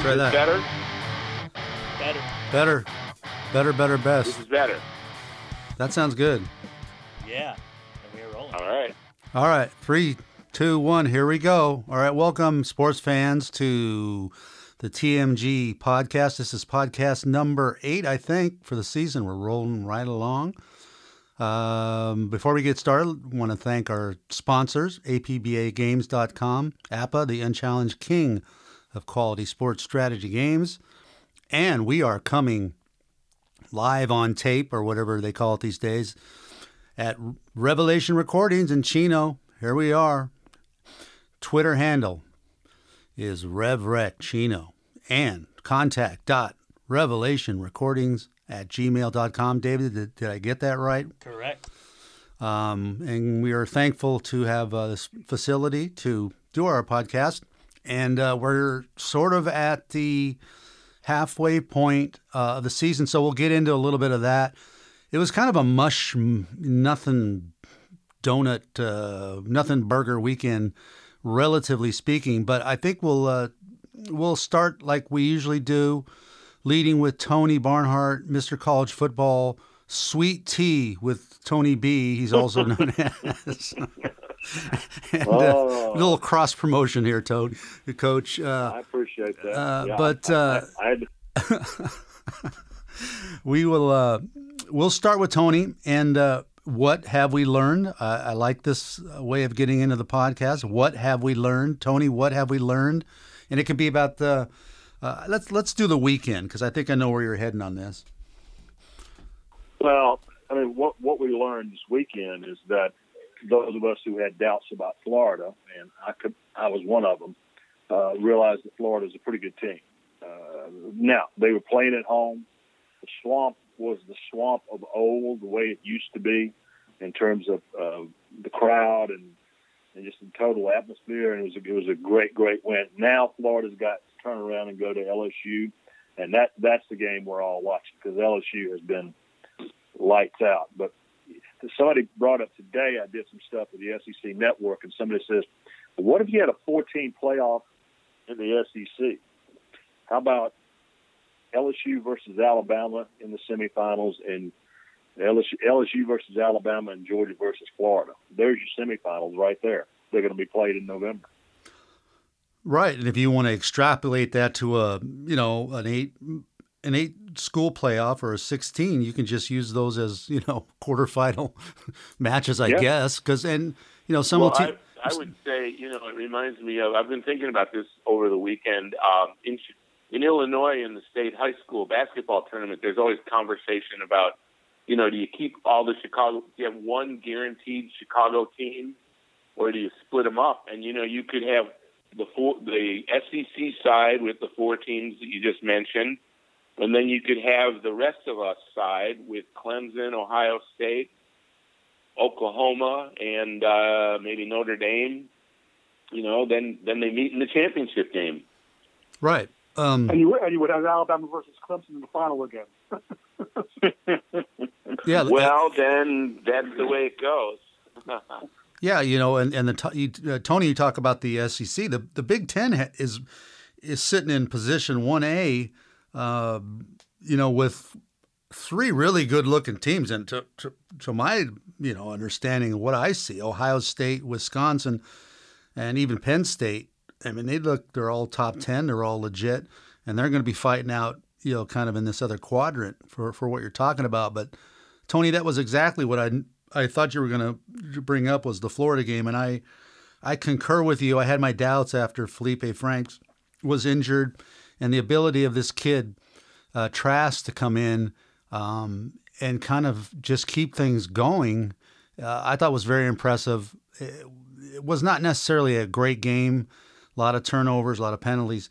Try that. Better? Better. Better. Better, better, best. This best. is better. That sounds good. Yeah. And we're rolling. All right. All right. Three, two, one. Here we go. All right. Welcome, sports fans, to the TMG podcast. This is podcast number eight, I think, for the season. We're rolling right along. Um, before we get started, I want to thank our sponsors, APBAGames.com, APA, the unchallenged king of quality sports strategy games. And we are coming live on tape or whatever they call it these days at Revelation Recordings in Chino. Here we are. Twitter handle is RevRecChino and contact dot revelation recordings at gmail.com. David, did, did I get that right? Correct. Um, and we are thankful to have uh, this facility to do our podcast. And uh, we're sort of at the halfway point uh, of the season, so we'll get into a little bit of that. It was kind of a mush, nothing donut, uh, nothing burger weekend, relatively speaking. But I think we'll uh, we'll start like we usually do, leading with Tony Barnhart, Mr. College Football, Sweet Tea with Tony B. He's also known as. and, uh, Oh. little cross promotion here, Toad, Coach. Uh, I appreciate that. Uh, Yeah, but, I- uh, we will uh, we'll start with Tony and uh, what have we learned? Uh, I like this way of getting into the podcast. What have we learned, Tony? What have we learned? And it can be about the. Uh, let's let's do the weekend because I think I know where you're heading on this. well, I mean, what what we learned this weekend is that those of us who had doubts about Florida, and I could, I was one of them, uh, realized that Florida is a pretty good team. Uh, now they were playing at home. The swamp was the swamp of old, the way it used to be, in terms of uh, the crowd and and just the total atmosphere. And it was a, it was a great, great win. Now Florida's got to turn around and go to LSU, and that that's the game we're all watching because LSU has been lights out. But somebody brought up today, I did some stuff with the SEC network, and somebody says, "What if you had a 14 playoff in the SEC? How about LSU versus Alabama in the semifinals and LSU, versus Alabama and Georgia versus Florida? There's your semifinals right there. They're going to be played in November. Right, and if you want to extrapolate that to a you know an eight an eight school playoff or a sixteen, you can just use those as you know quarterfinal matches, I Yeah. guess. Because and you know some well, will I, I would say, you know, it reminds me of, I've been thinking about this over the weekend. Um, in, in Illinois, in the state high school basketball tournament, there's always conversation about, you know, do you keep all the Chicago, do you have one guaranteed Chicago team, or do you split them up? And, you know, you could have the four, the SEC side with the four teams that you just mentioned, and then you could have the rest of us side with Clemson, Ohio State, Oklahoma, and uh, maybe Notre Dame. You know, then then they meet in the championship game. right. Um, And you, and you would have Alabama versus Clemson in the final again. yeah, Well, then that's the way it goes. Yeah, you know, and and the you, uh, Tony, you talk about the SEC. The the Big Ten ha- is is sitting in position one A, uh, you know, with three really good looking teams. And to, to to my you know understanding of what I see, Ohio State, Wisconsin, and even Penn State. I mean, they look they're all top ten. They're all legit, and they're going to be fighting out, you know, kind of in this other quadrant for for what you're talking about. But Tony, that was exactly what I I thought you were going to bring up was the Florida game, and I I concur with you. I had my doubts after Feleipe Franks was injured, and the ability of this kid uh, Trask to come in um, and kind of just keep things going. Uh, I thought was very impressive. It, it was not necessarily a great game, a lot of turnovers, a lot of penalties,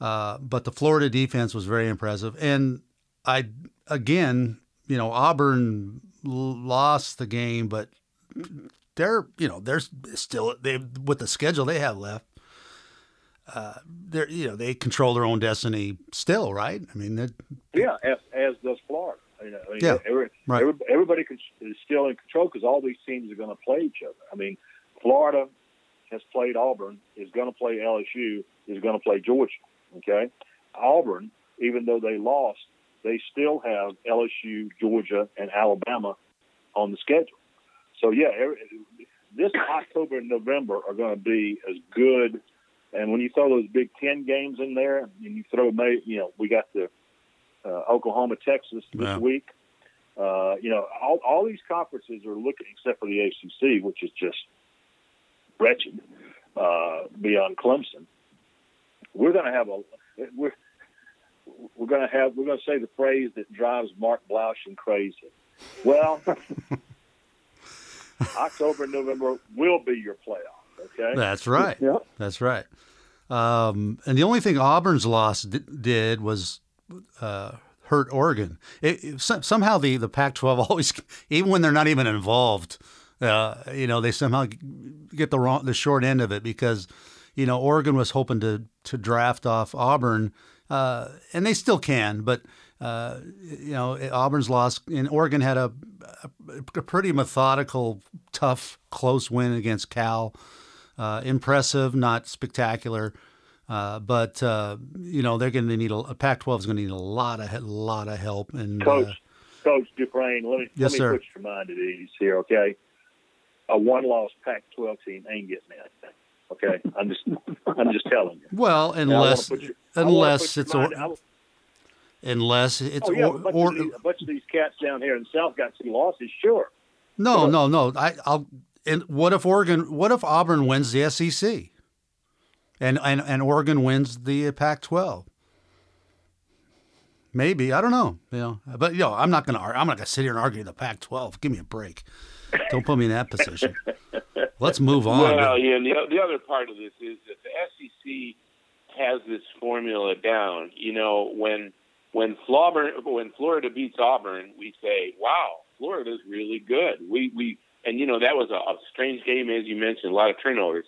uh, but the Florida defense was very impressive. And I again, you know, Auburn lost the game, but they're you know they're still they with the schedule they have left. Uh, they're you know they control their own destiny still, right? I mean, Yeah, as, as does Florida. You know, I mean, Yeah, every, right. every, everybody can, is still in control because all these teams are going to play each other. I mean, Florida has played Auburn, is going to play LSU, is going to play Georgia. Okay, Auburn, even though they lost, they still have LSU, Georgia, and Alabama on the schedule. So yeah, every, this October and November are going to be as good. And when you throw those Big Ten games in there, and you throw, you know, we got the uh, Oklahoma, Texas this Yeah. week. Uh, you know, all, all these conferences are looking, except for the ACC, which is just wretched uh, beyond Clemson. We're going to have a we're we're going to have we're going to say the phrase that drives Mark Blaudschun crazy. Well, October, November will be your playoff. Okay. That's right. Yeah. That's right. Um, and the only thing Auburn's loss d- did was uh, hurt Oregon. It, it- some- somehow the, the Pac-12 always, even when they're not even involved, uh, you know, they somehow get the wrong, the short end of it because, you know, Oregon was hoping to to draft off Auburn, uh, and they still can, but. Uh, you know, Auburn's loss, and Oregon had a, a, a pretty methodical, tough, close win against Cal. Uh, impressive, not spectacular, uh, but uh, you know they're going to need a Pac-12 is going to need a lot of lot of help. And Coach, uh, Coach Dufresne, let me Yes, let me sir. put your mind at ease here, okay? A one-loss Pac-12 team ain't getting that. Okay, I'm just I'm just telling you. well, And I wanna unless your- unless it's mind- or, unless it's oh yeah, or, a, bunch or of these, a bunch of these cats down here in the South got two losses, sure. no, no, no. I, I'll. And what if Oregon? What if Auburn wins the SEC? And and and Oregon wins the Pac-12. Maybe I don't know, you know. But you know, I'm not gonna. I'm not gonna sit here and argue the Pac-12. Give me a break. Don't put me in that position. Let's move on. Well, yeah, the, the other part of this is that the SEC has this formula down. You know, when when Flauber, when Florida beats Auburn, we say, "Wow, Florida's really good." We we and you know that was a, a strange game, as you mentioned, a lot of turnovers.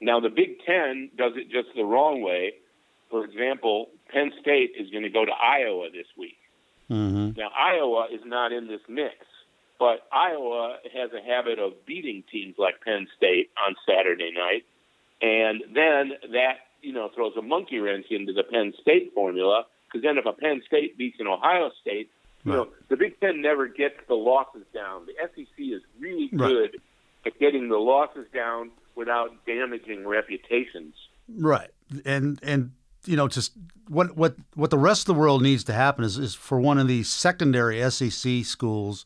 Now the Big Ten does it just the wrong way. For example, Penn State is going to go to Iowa this week. hmm Now, Iowa is not in this mix, but Iowa has a habit of beating teams like Penn State on Saturday night, and then that you know throws a monkey wrench into the Penn State formula. Because then, if a Penn State beats an Ohio State, you know the Big Ten never gets the losses down. The SEC is really Right. good at getting the losses down without damaging reputations. Right, and and you know, just what what what the rest of the world needs to happen is is for one of these secondary SEC schools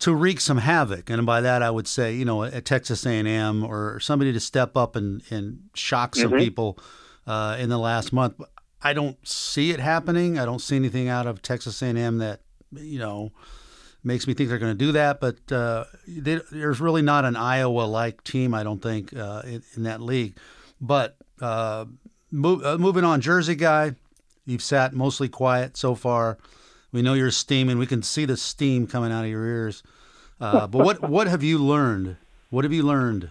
to wreak some havoc, and by that I would say, you know, at Texas A and M or somebody to step up and and shock some Mhm. people uh, in the last month. I don't see it happening. I don't see anything out of Texas A and M that you know makes me think they're going to do that. But uh, they, there's really not an Iowa-like team, I don't think, uh, in, in that league. But uh, move, uh, moving on, Jersey guy, you've sat mostly quiet so far. We know you're steaming. We can see the steam coming out of your ears. Uh, but what what have you learned? What have you learned?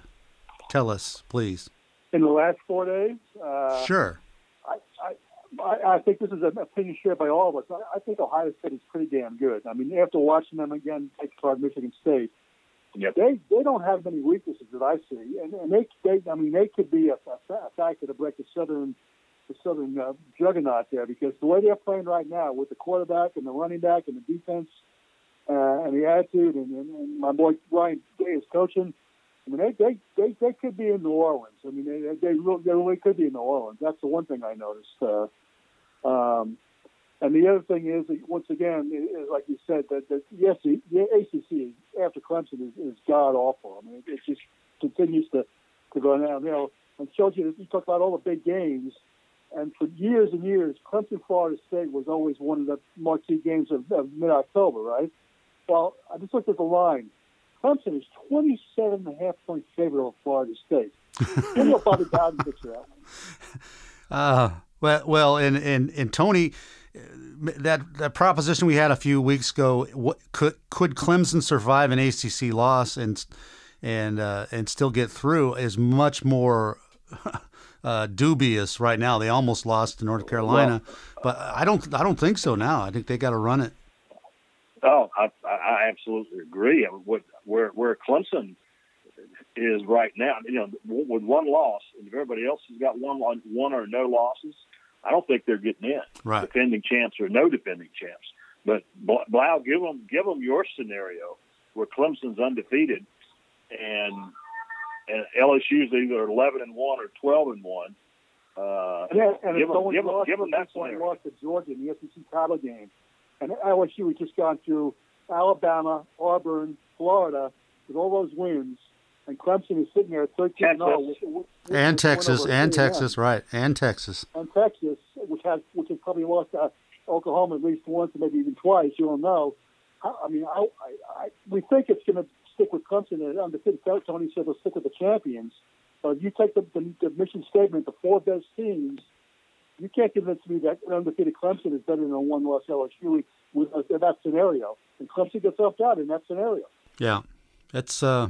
Tell us, please. In the last four days, uh, Sure. I, I, I I think this is an opinion shared by all of us. I, I think Ohio State is pretty damn good. I mean, after watching them again take apart Michigan State, Yep. they they don't have many weaknesses that I see, and, and they, they I mean they could be a, a, a factor to break the southern the southern uh, juggernaut there because the way they're playing right now with the quarterback and the running back and the defense uh, and the attitude and, and, and my boy Ryan Day is coaching. I mean, they, they, they, they could be in New Orleans. I mean, they, they, really, they really could be in New Orleans. That's the one thing I noticed. Uh, um, and the other thing is, that once again, is like you said, that, that yes, the, the ACC after Clemson is, is god awful. I mean, it, it just continues to, to go down. You know, and shows you you talk about all the big games, and for years and years, Clemson Florida State was always one of the marquee games of, of mid October, right? Well, I just looked at the line. Clemson is 27 and a half point favorite over Florida State. Give me a Bobby Bowden picture that one. Uh, well, well, and and and Tony, that that proposition we had a few weeks ago, what could could Clemson survive an ACC loss and and uh, and still get through is much more uh, dubious right now. They almost lost to North Carolina, but I don't I don't think so now. I think they got to run it. Oh, I, I I absolutely agree. I mean, what where where Clemson is right now, you know, with one loss, and if everybody else has got one one or no losses, I don't think they're getting in. Right. Defending champs or no defending champs. But Blau, give them give them your scenario where Clemson's undefeated and and LSU's either eleven and one or twelve and one. Uh, and, then, and give it's them, only give them, lost, give them that only scenario. lost to Georgia in the SEC title game, and LSU has just gone through Alabama, Auburn, Florida with all those wins, and Clemson is sitting there at 13 and 0 with, with, with And Texas, and A&M. Texas, right? And Texas. and Texas, which has which has probably lost to Oklahoma at least once, and maybe even twice. You don't know. I, I mean, I, I, I we think it's going to stick with Clemson and undefeated. Tony said they'll stick with the champions. But if you take the, the, the mission statement, the four best teams, you can't convince me that an undefeated Clemson is better than a one-loss LSU with in that scenario. And Clemson gets left out in that scenario. Yeah, it's uh,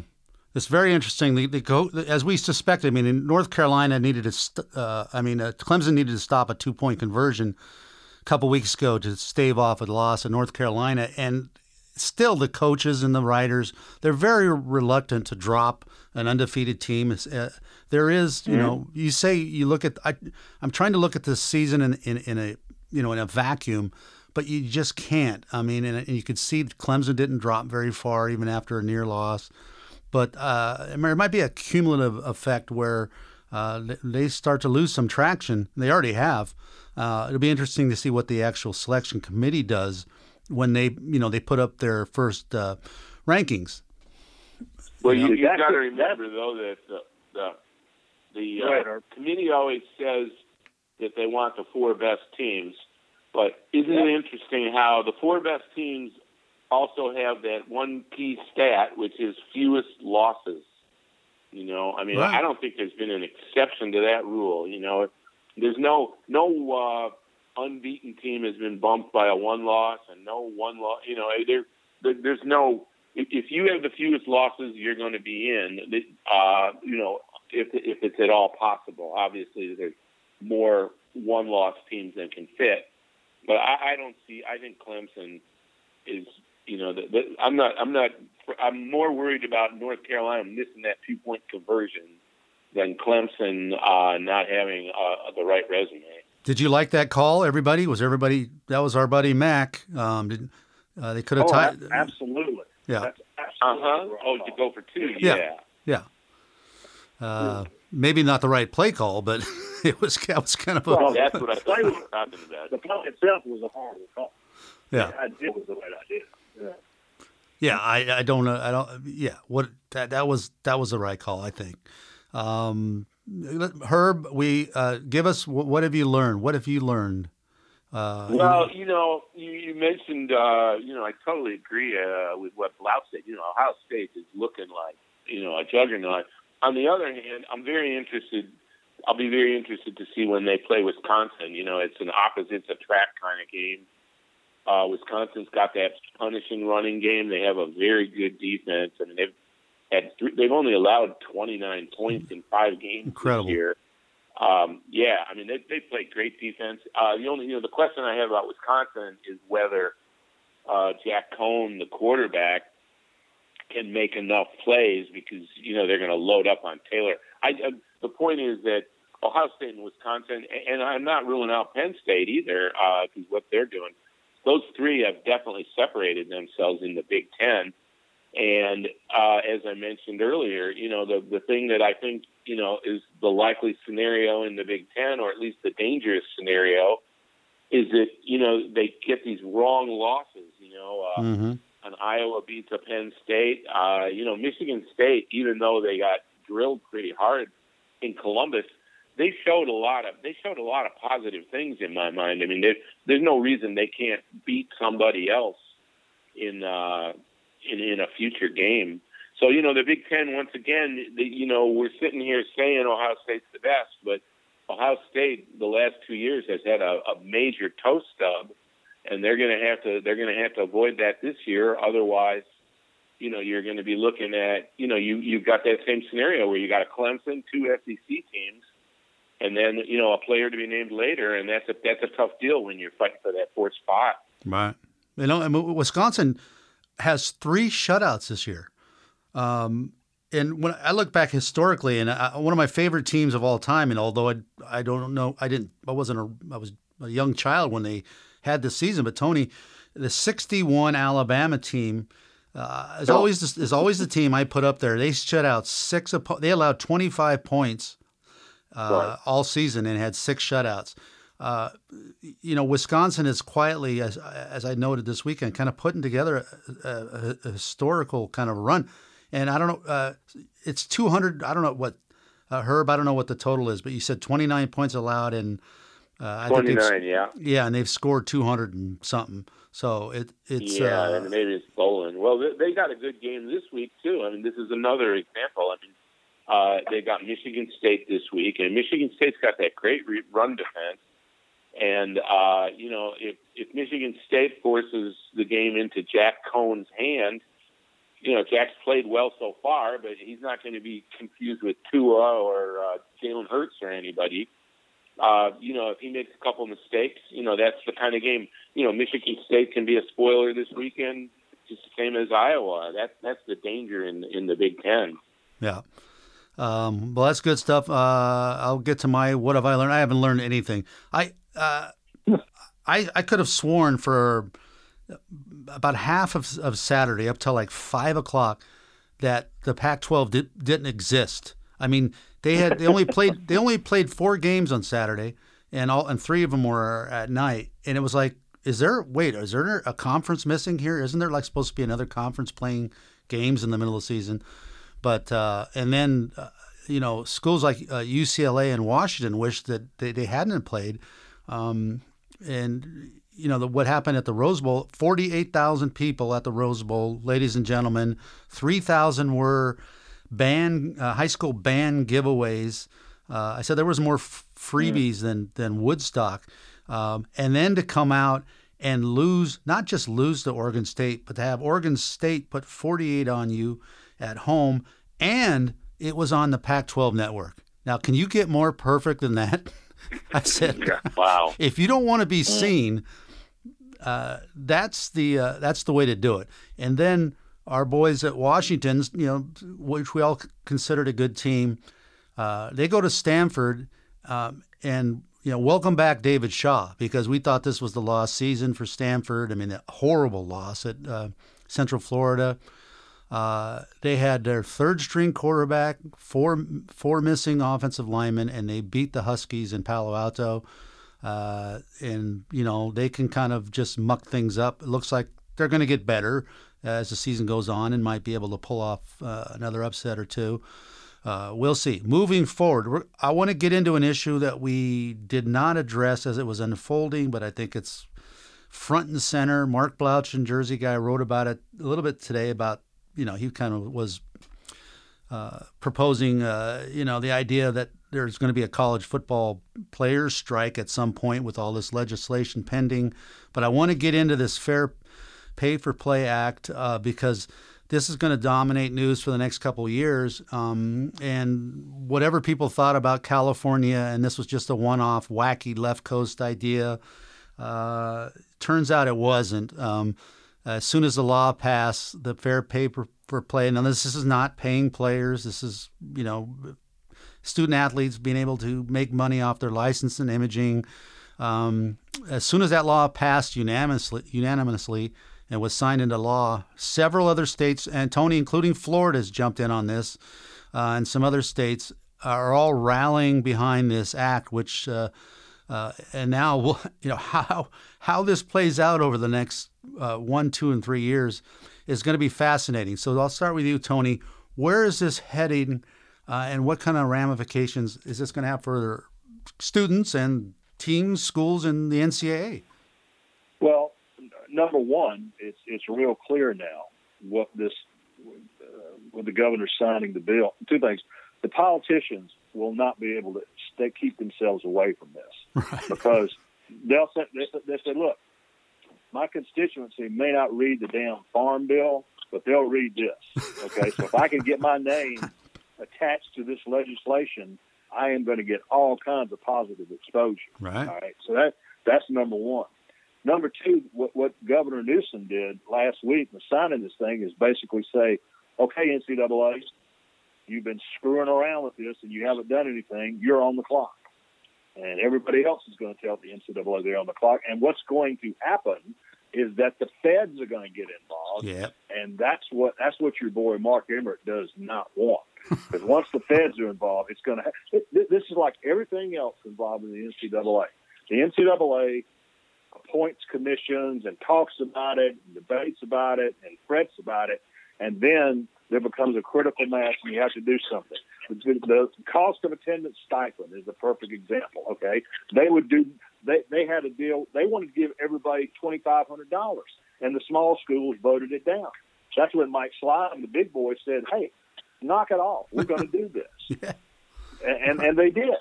it's very interesting. The, the go as we suspected. I mean, in North Carolina needed to. St- uh, I mean, uh, Clemson needed to stop a two point conversion a couple weeks ago to stave off a loss in North Carolina, and still the coaches and the writers they're very reluctant to drop an undefeated team. Uh, there is, you know, you say you look at. I, I'm trying to look at this season in, in in a you know in a vacuum. But you just can't. I mean, and, and you could see Clemson didn't drop very far even after a near loss but uh, I mean, there might be a cumulative effect where uh, they start to lose some traction. They already have. Uh, it'll be interesting to see what the actual selection committee does when they, you know, they put up their first uh, rankings. Well, you, Yeah. you got to remember though that the the, the Go uh, Herb. committee always says that they want the four best teams, but isn't it interesting how the four best teams also have that one key stat, which is fewest losses. You know, I mean, Right. I don't think there's been an exception to that rule. You know, there's no no uh, unbeaten team has been bumped by a one loss, and no one loss. You know, there, there there's no. If, if you have the fewest losses, you're going to be in. Uh, you know, if if it's at all possible. Obviously, there's more one loss teams than can fit, but I, I don't see. I think Clemson is. You know, the, the, I'm not. I'm not. I'm more worried about North Carolina missing that two point conversion than Clemson uh, not having uh, the right resume. Did you like that call? Everybody was everybody. That was our buddy Mac. Um, did, uh, they could have Oh, tied. a- absolutely. Yeah. That's uh-huh. right. Oh, to go for two. Yeah. Yeah. Yeah. Uh, maybe not the right play call, but it was, that was kind of a. Well, That's what I thought Play you was- were talking about. The play itself was a horrible call. yeah. The idea was the right idea. Yeah. I, I don't know. I don't. Yeah, what that that was that was the right call. I think. Um, Herb, we uh, give us what, what have you learned? What have you learned? Uh, Well, you know, you, you mentioned, uh, you know, I totally agree uh, with what Blau said. You know, Ohio State is looking like, you know, a juggernaut. On the other hand, I'm very interested. I'll be very interested to see when they play Wisconsin. You know, it's an opposites attract kind of game. Uh, Wisconsin's got that punishing running game. They have a very good defense. I mean, they've had th- they've only allowed 29 points in five games Incredible. this year. Um, yeah, I mean they they play great defense. Uh, the only you know the question I have about Wisconsin is whether uh, Jack Coan, the quarterback, can make enough plays because you know they're going to load up on Taylor. I, I the point is that Ohio State and Wisconsin, and I'm not ruling out Penn State either because what they're doing. Those three have definitely separated themselves in the Big Ten. And uh, as I mentioned earlier, you know the the thing that I think you know is the likely scenario in the Big Ten, or at least the dangerous scenario, is that you know they get these wrong losses. You know, uh, mhm. an Iowa beats a Penn State. Uh, you know, Michigan State, even though they got drilled pretty hard in Columbus, they showed a lot of they showed a lot of positive things in my mind. I mean, there's no reason they can't beat somebody else in uh, in in a future game. So you know, the Big Ten once again, the, you know, we're sitting here saying Ohio State's the best, but Ohio State the last two years has had a, a major toe stub, and they're going to have to they're going to have to avoid that this year. Otherwise, you know, you're going to be looking at you know you you've got that same scenario where you got a Clemson, two SEC teams, and then you know a player to be named later, and that's a that's a tough deal when you're fighting for that fourth spot. Right. You know, I mean, Wisconsin has three shutouts this year. Um, and when I look back historically, and I, one of my favorite teams of all time, and although I, I don't know, I didn't, I wasn't a, I was a young child when they had this season, but Tony, the '61 Alabama team uh, is always is always the team I put up there. They shut out six. They allowed 25 points uh, right. all season and had six shutouts. Uh, you know, Wisconsin is quietly, as as I noted this weekend, kind of putting together a, a, a historical kind of run. And I don't know, uh, it's 200. I don't know what uh, Herb. I don't know what the total is, but you said 29 points allowed and uh, 29. Yeah. Yeah, and they've scored 200 and something. So it it's yeah, uh, and maybe it's bowling. Well, they, they got a good game this week too. I mean, this is another example. I mean, uh, they got Michigan State this week, and Michigan State's got that great run defense. And uh, you know, if if Michigan State forces the game into Jack Coan's hand, you know, Jack's played well so far, but he's not going to be confused with Tua or uh, Jalen Hurts or anybody. Uh, you know, if he makes a couple mistakes, you know, that's the kind of game. You know, Michigan State can be a spoiler this weekend, just the same as Iowa. That that's the danger in in the Big Ten. Yeah. Um, well, that's good stuff. Uh, I'll get to my what have I learned? I haven't learned anything. I uh, I I could have sworn for about half of, of Saturday up till like five o'clock that the Pac-12 did, didn't exist. I mean, they had they only played they only played four games on Saturday, and all and three of them were at night. And it was like, is there wait, is there a conference missing here? Isn't there like supposed to be another conference playing games in the middle of the season? But uh, and then uh, you know schools like uh, UCLA and Washington wish that they, they hadn't played. Um, and you know the, what happened at the Rose Bowl: forty-eight thousand people at the Rose Bowl, ladies and gentlemen. Three thousand were band uh, high school band giveaways. Uh, I said there was more f- freebies mm. than than Woodstock, um, and then to come out and lose not just lose to Oregon State, but to have Oregon State put 48 on you at home, and it was on the Pac-12 network. Now, can you get more perfect than that? I said, "Wow! If you don't want to be mm. seen, uh, that's the uh, that's the way to do it." And then our boys at Washington's, you know, which we all considered a good team, uh, they go to Stanford, um, and you know, welcome back David Shaw because we thought this was the lost season for Stanford. I mean, a horrible loss at uh, Central Florida. Uh, they had their third string quarterback, four four missing offensive linemen, and they beat the Huskies in Palo Alto. Uh, and you know they can kind of just muck things up. It looks like they're going to get better as the season goes on and might be able to pull off uh, another upset or two. Uh, we'll see. Moving forward, I want to get into an issue that we did not address as it was unfolding, but I think it's front and center. Mark Blaudschun Jersey guy wrote about it a little bit today about you know, he kind of was uh, proposing, uh, you know, the idea that there's going to be a college football players strike at some point with all this legislation pending. But I want to get into this Fair Pay for Play Act uh, because this is going to dominate news for the next couple years. Um, and whatever people thought about California, and this was just a one-off wacky left coast idea, uh, turns out it wasn't. Um, as soon as the law passed, the fair pay for, play. Now, this, this is not paying players. This is, you know, student athletes being able to make money off their license and imaging. Um, as soon as that law passed unanimously, unanimously and was signed into law, several other states, and Tony, including Florida, has jumped in on this, uh, and some other states are all rallying behind this act, which uh, uh, and now, you know how how this plays out over the next uh, one, two, and three years is going to be fascinating. So I'll start with you, Tony. Where is this heading, uh, and what kind of ramifications is this going to have for students and teams, schools, and the NCAA? Well, number one, it's it's real clear now what this uh, with the governor signing the bill. Two things: the politicians will not be able to stay, keep themselves away from this right. because they'll say, they, they say, look, my constituency may not read the damn farm bill, but they'll read this. Okay, so if I can get my name attached to this legislation, I am going to get all kinds of positive exposure. Right. All right. So that that's number one. Number two, what, what Governor Newsom did last week in signing this thing is basically say, okay, NCAA, you've been screwing around with this and you haven't done anything, you're on the clock. And everybody else is going to tell the NCAA they're on the clock. And what's going to happen is that the feds are going to get involved. Yeah. And that's what that's what your boy Mark Emmert does not want. Because once the feds are involved, it's going to. Ha- it, this is like everything else involved in the NCAA. The NCAA appoints commissions and talks about it, and debates about it, and frets about it, and then there becomes a critical mass, and you have to do something. The, the cost of attendance stipend is a perfect example. Okay, they would do. They they had a deal. They wanted to give everybody twenty five hundred dollars, and the small schools voted it down. That's when Mike Slive and the big boys said, "Hey, knock it off. We're going to do this," Yeah. and, and and they did.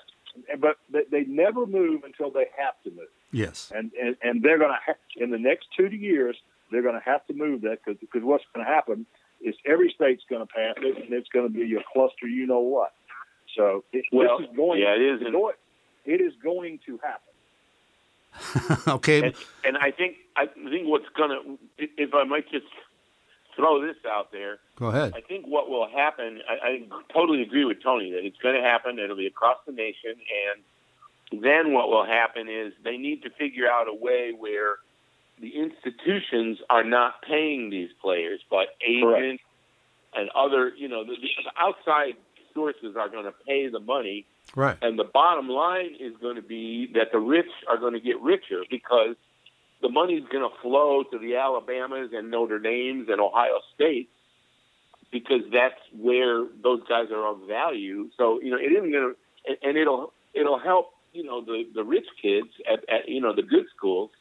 But they, never move until they have to move Yes. and and, and they're going to ha- in the next two to years they're going to have to move that because because what's going to happen is every state's going to pass it and it's going to be a cluster you know what so it, Well, this is going yeah, it is. it's going- it is going to happen okay. And, and I think I think what's gonna, if I might just throw this out there, Go ahead. I think what will happen. I, I totally agree with Tony that it's going to happen. It'll be across the nation, and then what will happen is they need to figure out a way where the institutions are not paying these players, but agents and other, you know, the, the outside sources are going to pay the money Right. and the bottom line is going to be that the rich are going to get richer because the money's going to flow to the Alabamas and Notre Dames and Ohio States because that's where those guys are of value. So you know it isn't going to, and it'll it'll help you know the the rich kids at, at you know the good schools.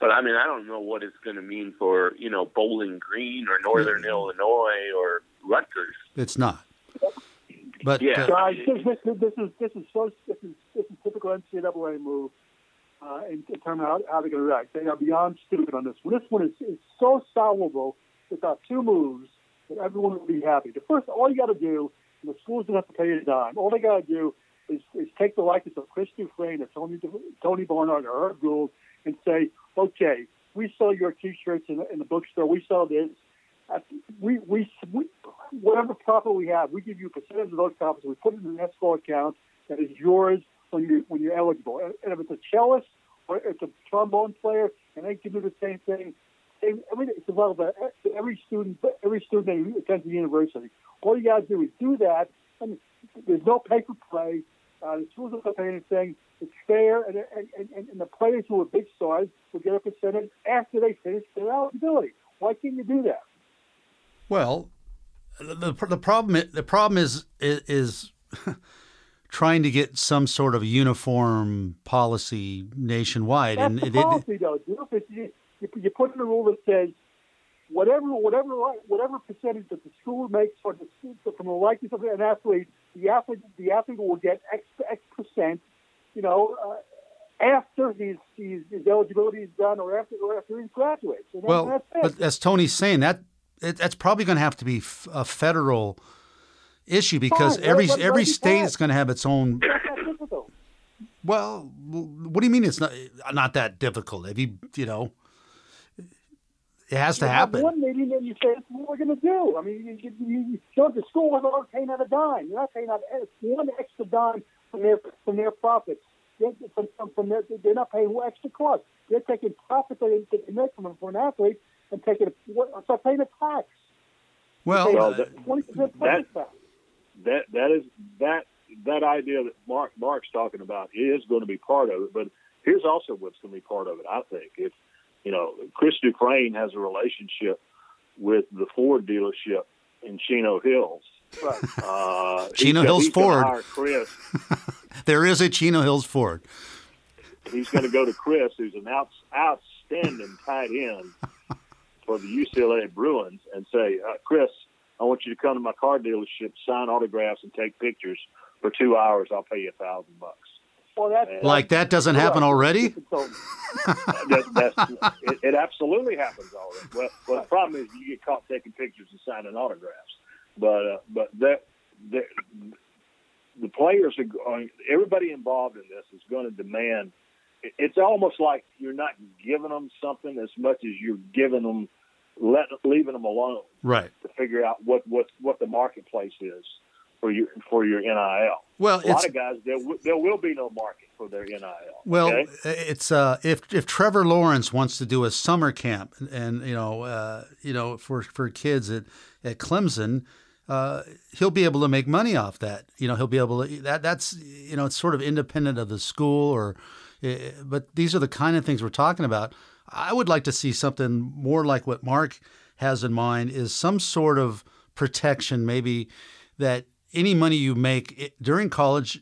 But I mean, I don't know what it's going to mean for you know Bowling Green or Northern Illinois or Rutgers. It's not. But Yeah. uh, Guys, this, this, this is this is so this is this is typical NCAA move uh, in, in terms of how, how they're going to react. They are beyond stupid on this one. This one is, is so solvable without two moves that everyone will be happy. The first, all you got to do, and the schools don't have to pay a dime. All they got to do is, is take the likeness of Chris Dufresne or Tony Tony Barnhart or Herb Gould and say, okay, we sell your T-shirts in in the bookstore. We sell this. Uh, we, we, we, whatever profit we have, we give you a percentage of those profits. We put it in an escrow account that is yours when you when you're eligible. And if it's a cellist or it's a trombone player, and they can do the same thing. Same, everything it's available to every student. Every student that attends the university. All you got to do is do that, and there's no pay for play. Uh, the schools don't pay anything. It's fair, and, and, and, and the players who are big stars will get a percentage after they finish their eligibility. Why can't you do that? well, the the problem the problem is is, is trying to get some sort of uniform policy nationwide, That's and the it, it, policy, though. You, you, put in a rule that says whatever, whatever, whatever percentage that the school makes for the from the likeness of an athlete, the athlete, the athlete will get X X percent. You know, uh, after his, his his eligibility is done, or after or after he graduates. And well, that's but as Tony's saying, that it, that's probably going to have to be f- a federal issue because Fine, every every state is going to have its own. That's not difficult. Well, what do you mean it's not not that difficult? If you you know, it has to you have happen. one meeting and you say, what we're going to do. I mean, you, you, you, don't, the school not paying out a dime. You're not paying out one extra dime from their from their profits. They're, from, from, from their, they're not paying extra cost. They're taking profit that they, they make from, from an athlete and taking it, what, start paying a tax. Well, Well, uh, that- that- that that is that that idea that Mark Mark's talking about is going to be part of it. But here's also what's going to be part of it. I think if you know Chris Dufresne has a relationship with the Ford dealership in Chino Hills. Right. Uh, Chino Hills he's Ford. Chris. there is a Chino Hills Ford. He's going to go to Chris, who's an out, outstanding tight end for the UCLA Bruins, and say, uh, "Chris, I want you to come to my car dealership, sign autographs, and take pictures for two hours. I'll pay you a thousand bucks." Well, that's, Like that doesn't happen already. that, that's, it, it absolutely happens already. Well, well, the problem is you get caught taking pictures and signing autographs. But uh, but that, that the players are going. Everybody involved in this is going to demand. It's almost like you're not giving them something as much as you're giving them, let, leaving them alone Right. to figure out what what what the marketplace is for your for your NIL. Well, A lot of guys there w- there will be no market for their NIL. Well, okay? it's uh, if if Trevor Lawrence wants to do a summer camp and you know uh, you know for for kids at at Clemson, uh, he'll be able to make money off that. You know, he'll be able to that that's you know it's sort of independent of the school or, but these are the kind of things we're talking about. I would like to see something more like what Mark has in mind is some sort of protection, maybe that any money you make it, during college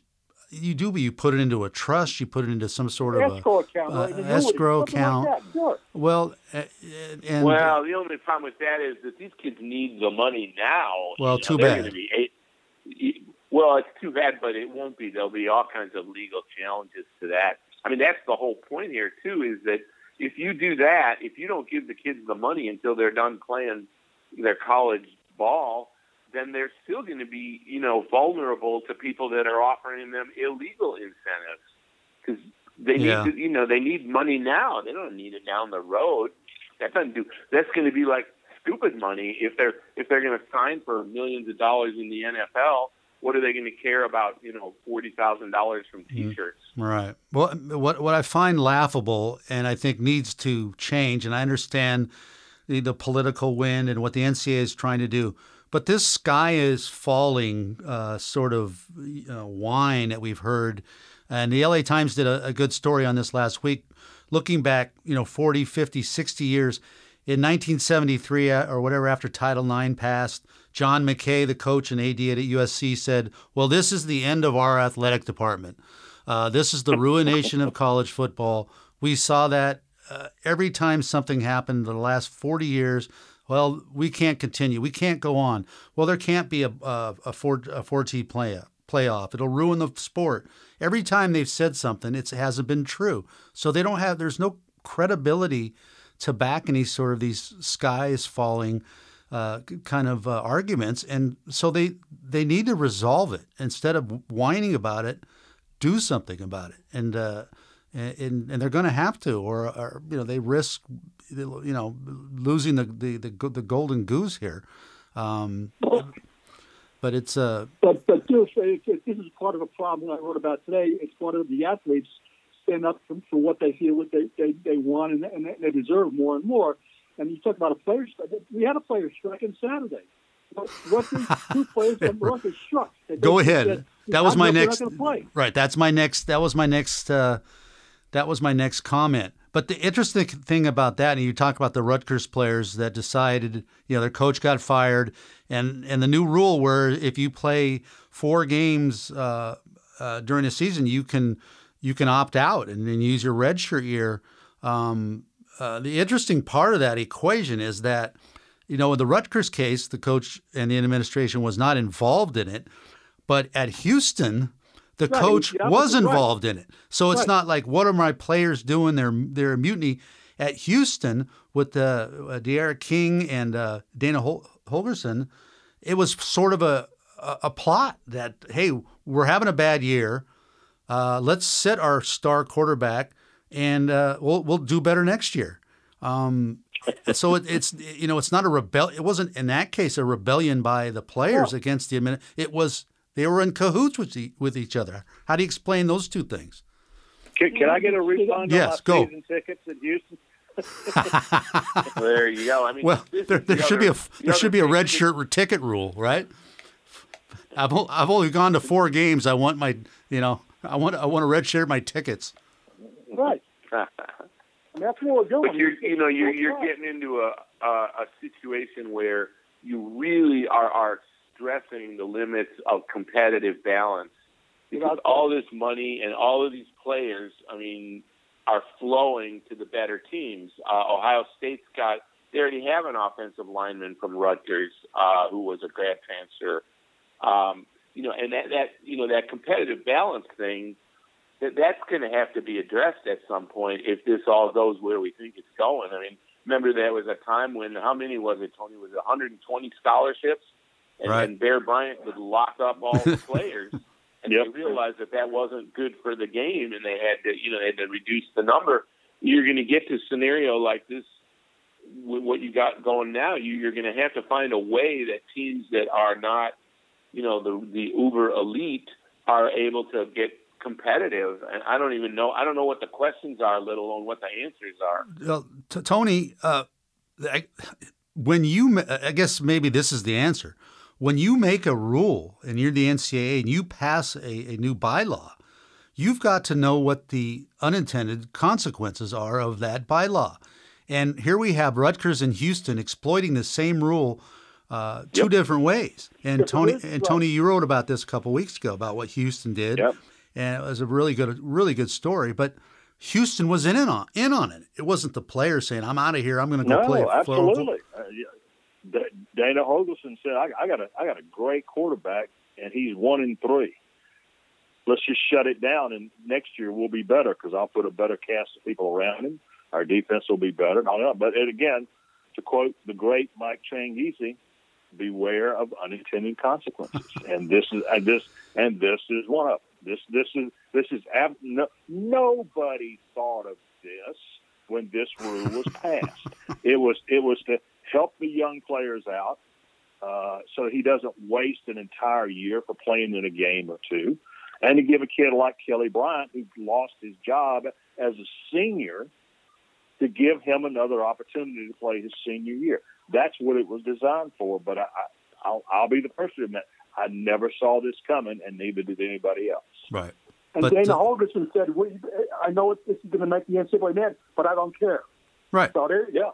you do, but you put it into a trust. You put it into some sort of escrow a, account, uh, right? An escrow annuity, something like account. sure. Well, uh, and well, the only problem with that is that these kids need the money now. Well, You know, too they're bad. Be eight, well, it's too bad, but it won't be. There'll be all kinds of legal challenges to that. I mean, that's the whole point here too. Is that if you do that, if you don't give the kids the money until they're done playing their college ball, then they're still going to be, you know, vulnerable to people that are offering them illegal incentives because they need to, you know, they need money now. They don't need it down the road. That doesn't do. That's going to be like stupid money if they're if they're going to sign for millions of dollars in the NFL. What are they going to care about? You know, forty thousand dollars from mm-hmm. T-shirts. Right. Well, what what I find laughable and I think needs to change, and I understand the, the political wind and what the NCAA is trying to do, but this sky is falling uh, sort of you know, whine that we've heard, and the LA Times did a, a good story on this last week, looking back, you know, 40, 50, 60 years. In 1973 uh, or whatever, after Title IX passed, John McKay, the coach and AD at USC, said, "Well, this is the end of our athletic department." Uh, this is the ruination of college football. We saw that uh, every time something happened in the last 40 years. Well, we can't continue. We can't go on. Well, there can't be a, a, a, four, a 4T play, playoff. It'll ruin the sport. Every time they've said something, it hasn't been true. So they don't have, there's no credibility to back any sort of these sky is falling uh, kind of uh, arguments. And so they, they need to resolve it instead of whining about it do something about it, and uh, and and they're going to have to, or, or you know they risk you know losing the the the, the golden goose here. Um, but it's uh, But but this, this is part of a problem I wrote about today. It's part of the athletes stand up for, for what they feel what they, they, they want and, and they deserve more and more. And you talk about a player strike. We had a player strike on Saturday. Rutgers, two players from Rutgers struck. Go ahead. said, That was my next. Play. Right. That's my next. That was my next. Uh, that was my next comment. But the interesting thing about that, and you talk about the Rutgers players that decided, you know, their coach got fired, and and the new rule where if you play four games uh, uh, during a season, you can you can opt out and then use your redshirt year. Um, uh, the interesting part of that equation is that, you know, in the Rutgers case, the coach and the administration was not involved in it, but at Houston, the Right, coach was opposite, right. involved in it. So it's Right. not like what are my players doing their their mutiny at Houston with the uh, D'Eriq King and uh, Dana Hol- Holgorsen. It was sort of a, a a plot that hey, we're having a bad year. Uh, let's sit our star quarterback, and uh, we'll we'll do better next year. Um, so it, it's you know it's not a rebel. It wasn't in that case a rebellion by the players against the admin. It was they were in cahoots with e- with each other. How do you explain those two things? Can, can I get a refund Yes, on my go. season tickets at Houston? There you go. I mean, Well, this there, is the there should be a other- the there should be a red is- shirt ticket rule, right? I've o- I've only gone to four games. I want my you know I want I want to red shirt my tickets. Right. I mean, that's what we're doing. But you're, you know, you're you're getting into a, a a situation where you really are are stressing the limits of competitive balance because all this money and all of these players, I mean, are flowing to the better teams. Uh, Ohio State's got they already have an offensive lineman from Rutgers uh, who was a grad transfer. Um, you know, and that that you know that competitive balance thing that that's going to have to be addressed at some point if this all goes where we think it's going. I mean, remember there was a time when how many was it, Tony? Was it 120 scholarships, and, Right. and Bear Bryant would lock up all the players, and Yep. they realized that that wasn't good for the game, and they had to, you know, they had to reduce the number. You're going to get to a scenario like this. With what you got going now, you, you're going to have to find a way that teams that are not you know, the the uber elite are able to get competitive. And I don't even know. I don't know what the questions are, let alone what the answers are. Well, t- Tony, uh, I, when you, I guess maybe this is the answer. When you make a rule and you're the NCAA and you pass a, a new bylaw, you've got to know what the unintended consequences are of that bylaw. And here we have Rutgers and Houston exploiting the same rule uh, two Yep. different ways. And Tony, and. Tony, you wrote about this a couple weeks ago about what Houston did, Yep. and it was a really good, really good story. But Houston was in on in on it. It wasn't the player saying, "I'm out of here. I'm going to go No, play." for- absolutely. Uh, Dana Holgorsen said, I, "I got a, I got a great quarterback, and he's one in three. Let's just shut it down, and next year we'll be better because I'll put a better cast of people around him. Our defense will be better." And all that. But and again, to quote the great Mike Tranghese, beware of unintended consequences. and this is and this and this is one of them. This this is this is ab- no, nobody thought of this when this rule was passed. it was it was to help the young players out uh, so he doesn't waste an entire year for playing in a game or two, and to give a kid like Kelly Bryant who lost his job as a senior to give him another opportunity to play his senior year. That's what it was designed for. But I, I, I'll, I'll be the first to admit I never saw this coming, and neither did anybody else. Right. And But, Dana uh, Holgorsen said, we, "I know this is going to make the NCAA mad, but I don't care." Right. So there, Yeah.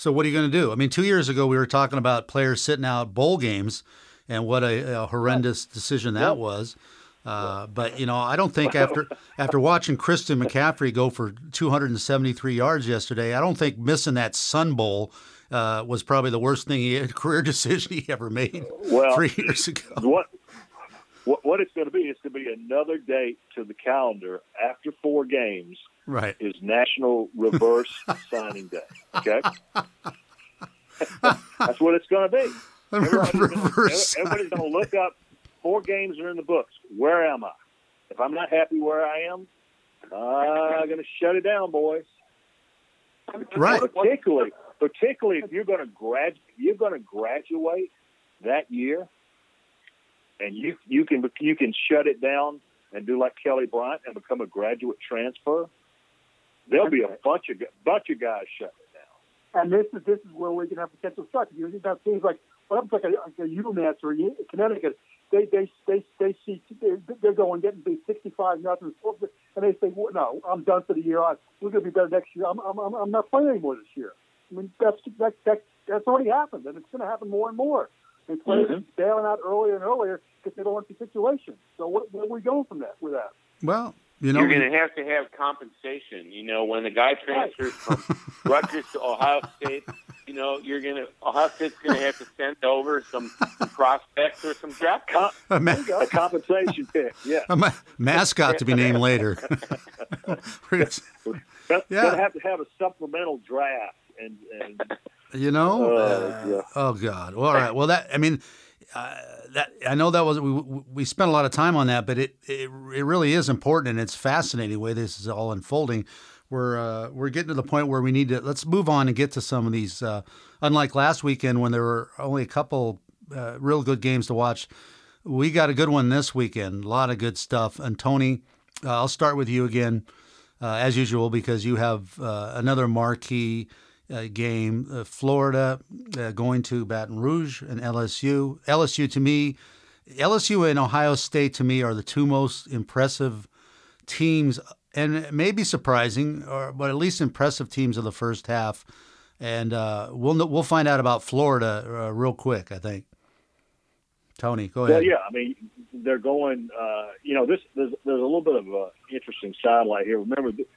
So what are you going to do? I mean, two years ago we were talking about players sitting out bowl games, and what a, a horrendous decision that was. Uh, but you know, I don't think after after watching Christian McCaffrey go for 273 yards yesterday, I don't think missing that Sun Bowl uh, was probably the worst thing he had, career decision he ever made Well, three years ago. what what what it's going to be is to be another date to the calendar after four games Right. is National Reverse Signing Day. Okay, that's what it's going to be. Everybody's everybody's to look up four games are in the books. Where am I? If I'm not happy where I am, I'm going to shut it down, boys. Right. Particularly, particularly if you're going to grad, you're going to graduate that year, and you you can you can shut it down and do like Kelly Bryant and become a graduate transfer. There'll be a bunch of bunch of guys shutting it down. and this is this is where we can have potential stuff. You know, that seems like what happens like a, like a UMass or a Connecticut. They they they they see they're, they're going getting beat sixty five nothing, and they say, well, "No, I'm done for the year. I, we're going to be better next year. I'm I'm I'm I'm not playing anymore this year." I mean, that's that that that's already happened, and it's going to happen more and more. And players Mhm. bailing out earlier and earlier because they don't want the situation. So what, where are we going from that with that? Well, you know, You're going to have to have compensation. You know, when the guy transfers from Rutgers to Ohio State, you know, you're going to Ohio State's going to have to send over some, some prospects or some draft Com- a, compensation pick, yeah. a ma- mascot to be named later. Yeah. gonna have to have a supplemental draft, and, and You know? Oh, Uh, yeah. oh God. Well, all right. Well, that I mean, that I know that was we, we spent a lot of time on that, but it, it it really is important and it's fascinating the way this is all unfolding. We're uh, we're getting to the point where we need to let's move on and get to some of these. Uh, unlike last weekend when there were only a couple uh, real good games to watch, we got a good one this weekend. A lot of good stuff. And Tony, uh, I'll start with you again, uh, as usual, because you have another marquee uh, game. Uh, Florida uh, going to Baton Rouge and LSU. LSU to me, LSU and Ohio State to me are the two most impressive teams, and it may be surprising, or but at least impressive teams of the first half. And uh, we'll we'll find out about Florida uh, real quick. I think. Tony, go ahead. Well, yeah, I mean, they're going. Uh, you know, this there's there's a little bit of an interesting sidelight here. Remember, th-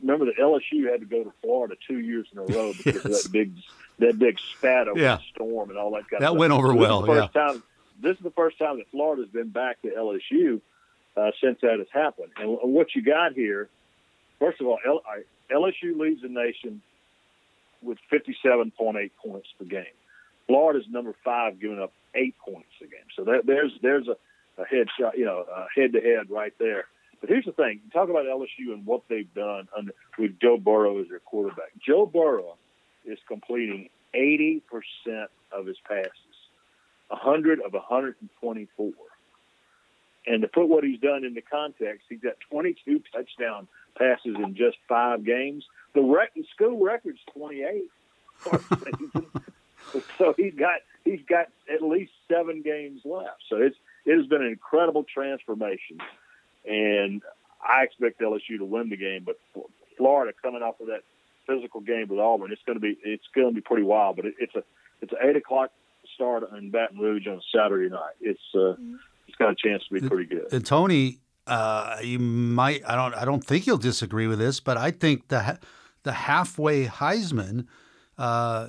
remember that LSU had to go to Florida two years in a row because of that big that big spat over Yeah. the storm and all that kind That of stuff. went over this is well, first Time, this is the first time that Florida's been back to LSU uh, since that has happened. And what you got here, first of all, L- LSU leads the nation with 57.8 points per game. Florida's number five, giving up eight points a game. So that, there's there's a, a head shot, you know, a head to head right there. But here's the thing: you talk about LSU and what they've done under with Joe Burrow as their quarterback. Joe Burrow is completing 80 percent of his passes, 100 of 124. And to put what he's done into context, he's got 22 touchdown passes in just five games. The rec- school record's 28. so he's got he's got at least seven games left. So it's it has been an incredible transformation, and I expect LSU to win the game. But Florida coming off of that physical game with Auburn, it's going to be it's going to be pretty wild. But it, it's a it's an eight o'clock start in Baton Rouge on Saturday night. It's uh, it's got a chance to be pretty good. And Tony, uh, you might I don't I don't think you'll disagree with this, but I think the the halfway Heisman uh,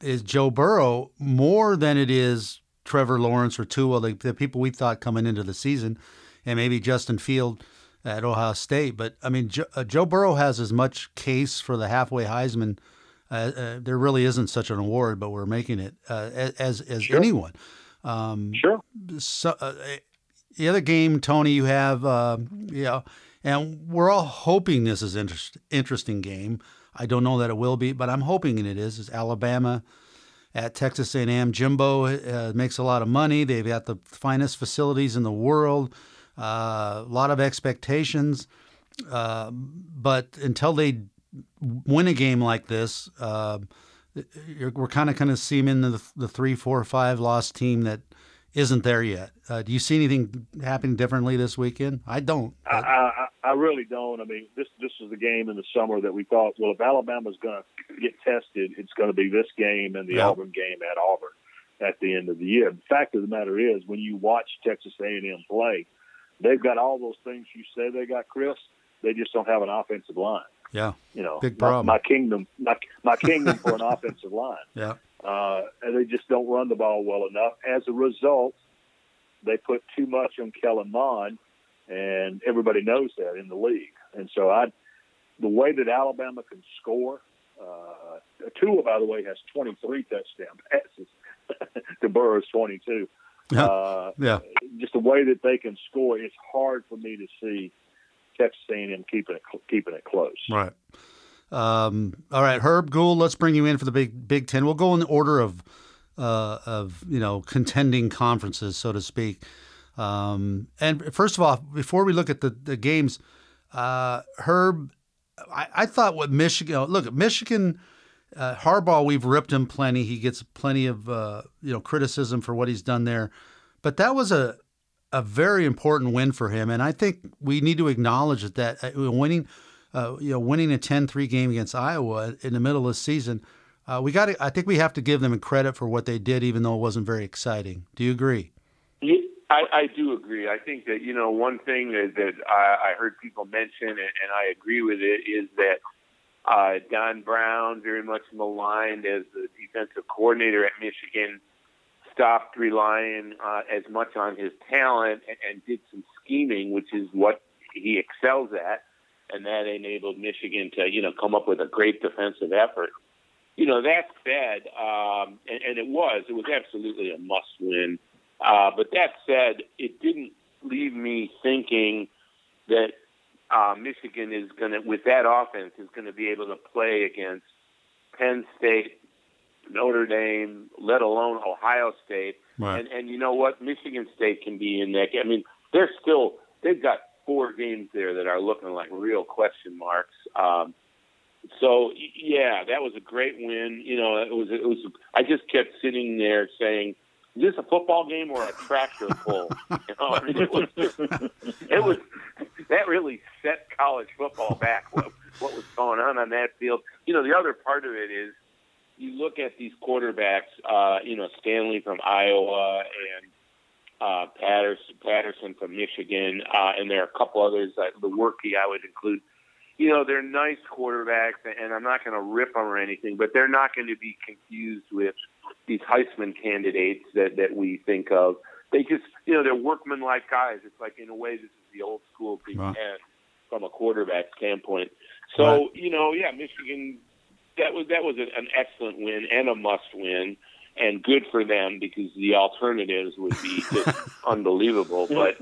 is Joe Burrow more than it is Trevor Lawrence or Tua, the, the people we thought coming into the season, and maybe Justin Field at Ohio State. But I mean, jo- uh, Joe Burrow has as much case for the halfway Heisman. Uh, uh, there really isn't such an award, but we're making it uh, as as Sure. anyone. Um, Sure. so, uh, the other game, Tony, you have, uh, you know, and we're all hoping this is interest, interesting game. I don't know that it will be, but I'm hoping it is. Is Alabama at Texas A&M? Jimbo uh, makes a lot of money. They've got the finest facilities in the world. Uh, a lot of expectations, uh, but until they win a game like this, uh, you're, we're kind of kind of seeming the the three, four, five loss team that isn't there yet. Uh, do you see anything happening differently this weekend? I don't. I, but- I, I really don't. I mean, this this is the game in the summer that we thought, well, if Alabama's going to get tested, it's going to be this game and the Yeah. Auburn game at Auburn at the end of the year. The fact of the matter is, when you watch Texas A&M play, they've got all those things you say they got, Chris. They just don't have an offensive line. yeah, You know, Big my- problem. My, kingdom, my my kingdom for an offensive line. yeah, uh, and they just don't run the ball well enough. As a result, they put too much on Kellen Mond, and everybody knows that in the league. And so, I, the way that Alabama can score, uh, Tua, by the way, has 23 touchdown passes. to Burrow's 22. Yeah, Uh, yeah. just the way that they can score, it's hard for me to see Texas A&M keeping it keeping it close. Right. Um, all right, Herb Gould. Let's bring you in for the Big Big Ten. We'll go in the order of uh, of you know contending conferences, so to speak. Um, and first of all, before we look at the the games, uh, Herb, I, I thought what Michigan. Look at Michigan. Uh, Harbaugh, we've ripped him plenty. He gets plenty of uh, you know criticism for what he's done there, but that was a a very important win for him, and I think we need to acknowledge that that uh, winning, uh, you know, winning a 10-3 game against Iowa in the middle of the season, uh, we got. I think we have to give them credit for what they did, even though it wasn't very exciting. Do you agree? Yeah, I, I do agree. I think that you know one thing that, that I, I heard people mention, and, and I agree with it, is that uh, Don Brown, very much maligned as the defensive coordinator at Michigan, stopped relying uh, as much on his talent and, and did some scheming, which is what he excels at, and that enabled Michigan to you know come up with a great defensive effort. You know that said, um, and, and it was it was absolutely a must win. Uh, but that said, it didn't leave me thinking that uh, Michigan is going to, with that offense, is going to be able to play against Penn State, Notre Dame, let alone Ohio State. Right. And and you know what? Michigan State can be in that. I mean, they're still they've got four games there that are looking like real question marks. Um, so yeah, that was a great win. You know, it was it was. I just kept sitting there saying, "Is this a football game or a tractor pull?" You know, it was it was that really set college football back. What what was going on on that field? You know, the other part of it is you look at these quarterbacks. Uh, you know, Stanley from Iowa and uh, Patterson, Patterson from Michigan, uh, and there are a couple others. Uh, the Workey I would include. You know, they're nice quarterbacks, and I'm not going to rip them or anything, but they're not going to be confused with these Heisman candidates that that we think of. They just, you know, they're workmanlike guys. It's like in a way, this is the old school Big Right. Ten from a quarterback standpoint. So, Right. you know, yeah, Michigan. That was that was an an excellent win and a must win and good for them because the alternatives would be just unbelievable. But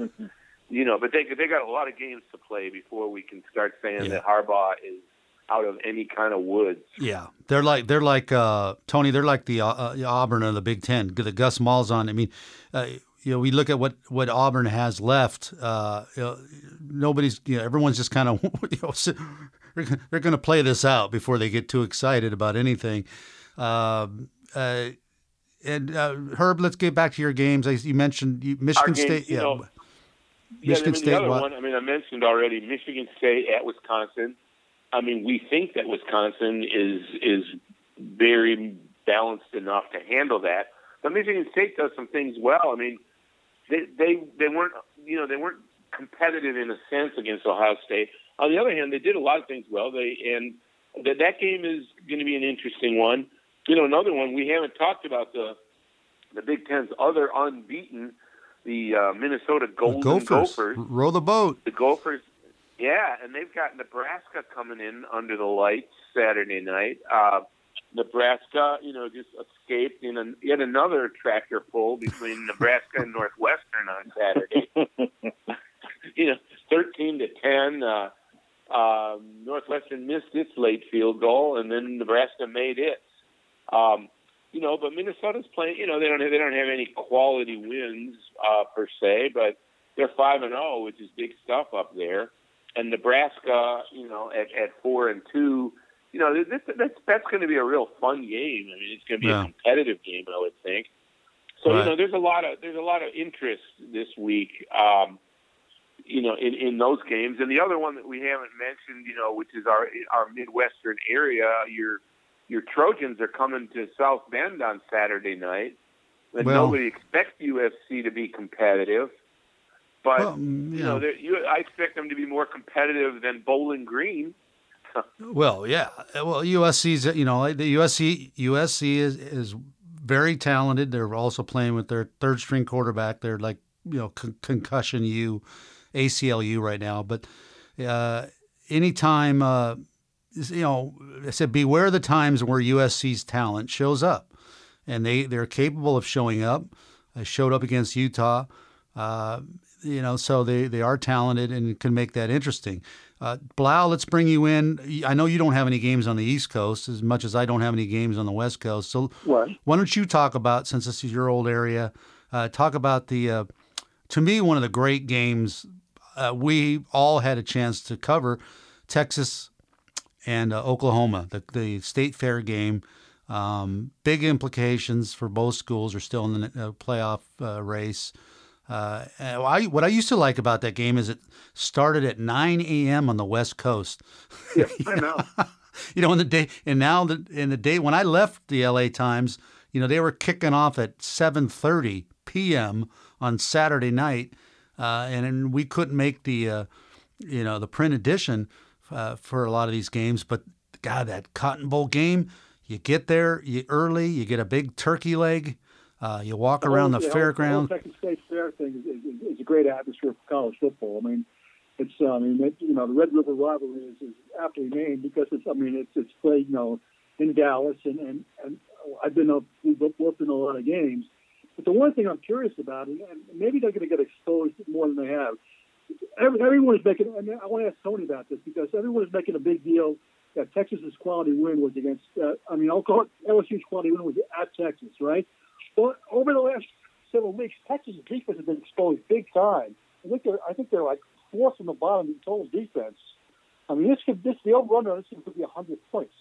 you know, but they they got a lot of games to play before we can start saying Yeah. that Harbaugh is out of any kind of woods. Yeah, they're like they're like uh, Tony. They're like the uh, uh, Auburn of the Big Ten. The Gus Malzahn. I mean, uh, you know, we look at what what Auburn has left. Uh, you know, nobody's, you know, everyone's just kind of, you know, they're, going to play this out before they get too excited about anything. Um, uh, and uh, Herb, let's get back to your games. You mentioned Michigan games, State. You yeah, know, Michigan yeah, I mean, State. The other what? one, I mean, I mentioned already Michigan State at Wisconsin. I mean, we think that Wisconsin is is very balanced enough to handle that. But Michigan State does some things well. I mean, they they they weren't you know they weren't competitive in a sense against Ohio State. On the other hand, they did a lot of things well. They and that that game is going to be an interesting one. You know, another one we haven't talked about the the Big Ten's other unbeaten, the uh, Minnesota Golden Gophers. Gophers. Row the boat. The Gophers, yeah, and they've got Nebraska coming in under the lights Saturday night. Uh, Nebraska, you know, just escaped in an, yet another tractor pull between Nebraska and Northwestern on Saturday. you know, thirteen to ten. Uh, um, Northwestern missed its late field goal, and then Nebraska made it. Um, you know, but Minnesota's playing. You know, they don't have, they don't have any quality wins uh, per se, but they're five and zero, which is big stuff up there. And Nebraska, you know, at, at four and two, you know, this, that's that's going to be a real fun game. I mean, it's going to be Yeah. a competitive game, I would think. So Right. you know, there's a lot of there's a lot of interest this week. Um, you know, in, in those games, and the other one that we haven't mentioned, you know, which is our our midwestern area, your your Trojans are coming to South Bend on Saturday night, and Well- nobody expects USC to be competitive. But Well, mm, you you know, you, I expect them to be more competitive than Bowling Green. Well, yeah. Well, USC's you know like the USC USC is is very talented. They're also playing with their third string quarterback. They're like you know con- concussion U, ACLU right now. But uh, anytime uh, you know, I said beware the times where USC's talent shows up, and they they're capable of showing up. They showed up against Utah. Uh, you know, so they, they are talented and can make that interesting. Uh, Blau, let's bring you in. I know you don't have any games on the East Coast as much as I don't have any games on the West Coast. So Right. why don't you talk about, since this is your old area, uh, talk about the, uh, to me, one of the great games uh, we all had a chance to cover Texas and uh, Oklahoma, the, the state fair game. Um, big implications for both schools are still in the uh, playoff uh, race. Uh, I, what I used to like about that game is it started at 9 a.m. on the West Coast. Yeah, I know. you know, in the day, and now the, in the day when I left the LA Times, you know, they were kicking off at 7:30 p.m. on Saturday night, uh, and, and we couldn't make the, uh, you know, the print edition uh, for a lot of these games. But God, that Cotton Bowl game, you get there you early, you get a big turkey leg, uh, you walk around the whole- fairground. The whole Texas State Fair thing is, is, is a great atmosphere for college football. I mean, it's uh, I mean, it, you know, the Red River rivalry is, is aptly named because it's I mean, it's it's played you know in Dallas and and, and I've been up we've worked in a lot of games. But the one thing I'm curious about, and maybe they're going to get exposed more than they have. Every, everyone is making. I, mean, I want to ask Tony about this because everyone is making a big deal that Texas's quality win was against. Uh, I mean, I'll call it LSU's quality win was at Texas, right? Well, over the last several weeks, Texas' defense has been exposed big time. I think they're, I think they're like fourth from the bottom in total defense. I mean, this could this the over under this could be 100 points,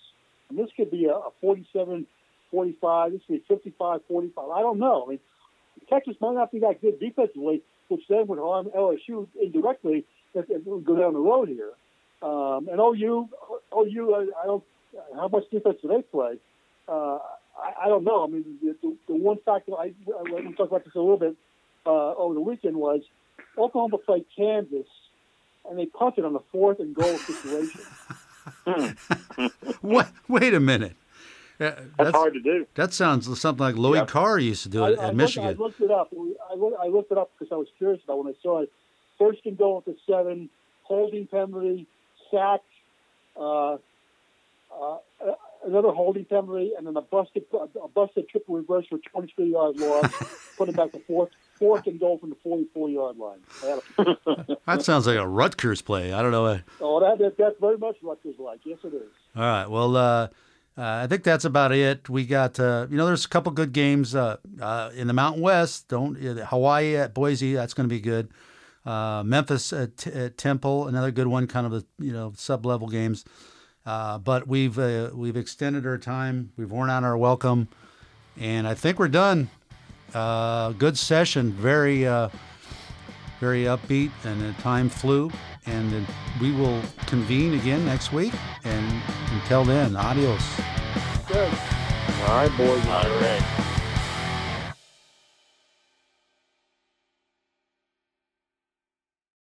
and this could be a, a 47, 45. This could be 55, 45. I don't know. I mean, Texas might not be that good defensively, which then would harm LSU indirectly if it would go down the road here. Um, and OU, OU, I, don't. How much defense do they play? Uh, I, I don't know. I mean, the, the, the one factor I, I we talked about this a little bit uh, over the weekend was Oklahoma played Kansas, and they punted on the fourth and goal situation. What? Wait a minute. Uh, That's, hard to do. That sounds something like Lloyd Yep. Carr used to do I, it I at looked, Michigan. I looked it up. I looked, I looked it up because I was curious about when I saw it. First and goal at the seven, holding penalty, sack, uh, uh, another holding penalty, and then a busted a busted triple reverse for 23 yard loss, putting back the fourth fourth and goal from the 44 yard line. that sounds like a Rutgers play. I don't know. Oh, that, that that's very much Rutgers like. Yes, it is. All right. Well, uh, uh, I think that's about it. We got, uh, you know, there's a couple good games uh, uh, in the Mountain West. Don't Hawaii at Boise. That's going to be good. Uh, Memphis at, T- at, Temple, another good one. Kind of the you know sub level games. but we've we've extended our time. We've worn out our welcome, and I think we're done. good session. Very very upbeat, and the time flew. And we will convene again next week. And until then, adios. Good. All right, boys. All right.